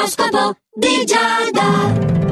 L'oroscopo di Giada.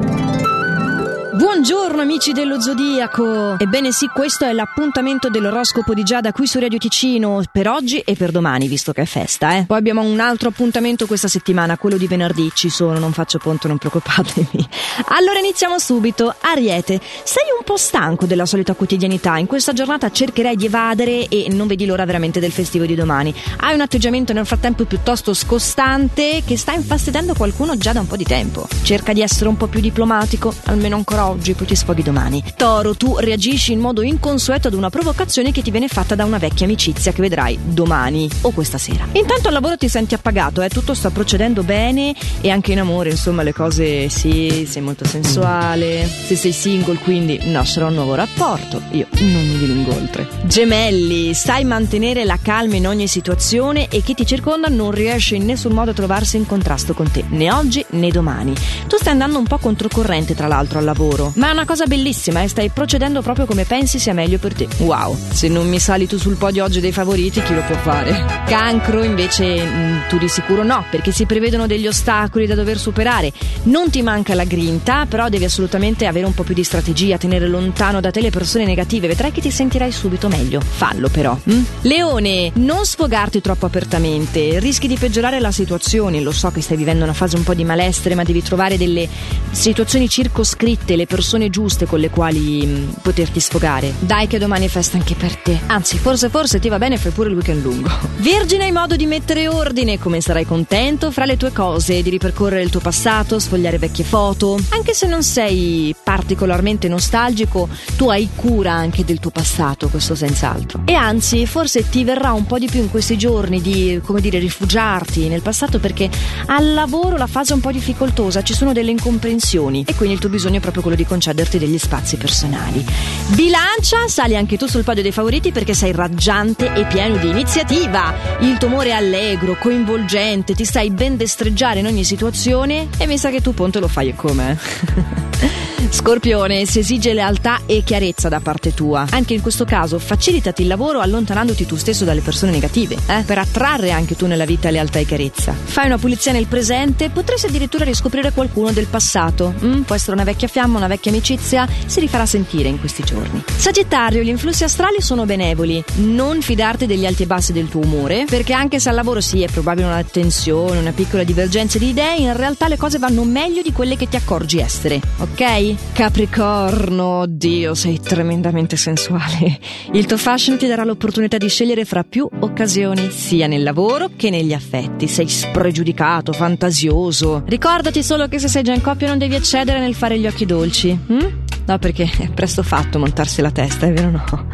Buongiorno amici dello Zodiaco! Ebbene sì, questo è l'appuntamento dell'oroscopo di Giada qui su Radio Ticino per oggi e per domani, visto che è festa, eh. Poi abbiamo un altro appuntamento questa settimana, quello di venerdì, ci sono, non faccio ponto, non preoccupatevi. Allora iniziamo subito. Ariete, sei un po' stanco della solita quotidianità, in questa giornata cercherai di evadere e non vedi l'ora veramente del festivo di domani. Hai un atteggiamento nel frattempo piuttosto scostante che sta infastidendo qualcuno già da un po' di tempo. Cerca di essere un po' più diplomatico, almeno ancora oggi, poi ti sfoghi domani. Toro, tu reagisci in modo inconsueto ad una provocazione che ti viene fatta da una vecchia amicizia che vedrai domani o questa sera. Intanto al lavoro ti senti appagato, eh? tutto sta procedendo bene e anche in amore, insomma, le cose sì, sei molto sensuale. Se sei single, quindi no, sarà un nuovo rapporto. Io non mi dilungo oltre. Gemelli, sai mantenere la calma in ogni situazione e chi ti circonda non riesce in nessun modo a trovarsi in contrasto con te, né oggi né domani. Tu stai andando un po' controcorrente, tra l'altro, al lavoro ma è una cosa bellissima e stai procedendo proprio come pensi sia meglio per te. Wow, se non mi sali tu sul podio oggi dei favoriti, chi lo può fare? Cancro invece mm, tu di sicuro no, perché si prevedono degli ostacoli da dover superare. Non ti manca la grinta, però devi assolutamente avere un po' più di strategia, tenere lontano da te le persone negative, vedrai che ti sentirai subito meglio. Fallo però. Hm? Leone, non sfogarti troppo apertamente, rischi di peggiorare la situazione. Lo so che stai vivendo una fase un po' di malessere, ma devi trovare delle situazioni circoscritte, le persone giuste con le quali mh, mm, poterti sfogare. Dai che domani è festa anche per te. Anzi, forse forse ti va bene fai pure il weekend lungo. Vergine hai modo di mettere ordine, come sarai contento fra le tue cose, di ripercorrere il tuo passato, sfogliare vecchie foto. Anche se non sei particolarmente nostalgico, tu hai cura anche del tuo passato, questo senz'altro. E anzi, forse ti verrà un po' di più in questi giorni di, come dire, rifugiarti nel passato perché al lavoro la fase è un po' difficoltosa, ci sono delle incomprensioni e quindi il tuo bisogno è proprio quello di concederti degli spazi personali. Bilancia, sali anche tu sul podio dei favoriti perché sei raggiante e pieno di iniziativa. Il tuo umore è allegro, coinvolgente, ti sai ben destreggiare in ogni situazione e mi sa che tu Ponte lo fai e come. Scorpione, si esige lealtà e chiarezza da parte tua. Anche in questo caso facilitati il lavoro allontanandoti tu stesso dalle persone negative, eh? per attrarre anche tu nella vita lealtà e chiarezza. Fai una pulizia nel presente, potresti addirittura riscoprire qualcuno del passato. Mm? Può essere una vecchia fiamma, una vecchia amicizia, si rifarà sentire in questi giorni. Sagittario, gli influssi astrali sono benevoli. Non fidarti degli alti e bassi del tuo umore, perché anche se al lavoro sì è probabile una tensione, una piccola divergenza di idee, in realtà le cose vanno meglio di quelle che ti accorgi essere, ok? Capricorno, Dio, sei tremendamente sensuale. Il tuo fashion ti darà l'opportunità di scegliere fra più occasioni, sia nel lavoro che negli affetti. Sei spregiudicato, fantasioso. Ricordati solo che se sei già in coppia non devi eccedere nel fare gli occhi dolci. Hm? No, perché è presto fatto montarsi la testa, è vero o no?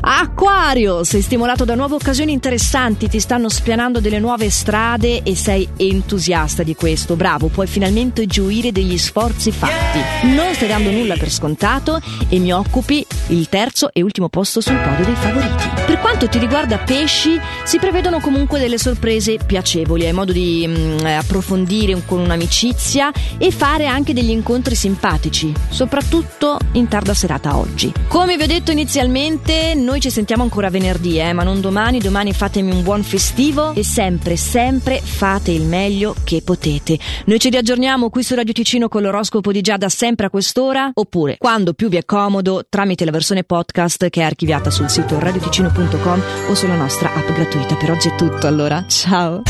Acquario, sei stimolato da nuove occasioni interessanti, ti stanno spianando delle nuove strade e sei entusiasta di questo. Bravo, puoi finalmente gioire degli sforzi fatti. Non stai dando nulla per scontato e mi occupi il terzo e ultimo posto sul podio dei favoriti. Per quanto ti riguarda pesci, si prevedono comunque delle sorprese piacevoli, hai modo di mh, mm, approfondire con un'amicizia e fare anche degli incontri simpatici, soprattutto in tarda serata oggi. Come vi ho detto inizialmente, noi ci sentiamo ancora venerdì, eh, ma non domani. Domani fatemi un buon festivo e sempre, sempre fate il meglio che potete. Noi ci riaggiorniamo qui su Radio Ticino con l'oroscopo di Giada sempre a quest'ora, oppure quando più vi è comodo tramite la versione podcast che è archiviata sul sito radioticino.com o sulla nostra app gratuita. Per oggi è tutto, allora ciao!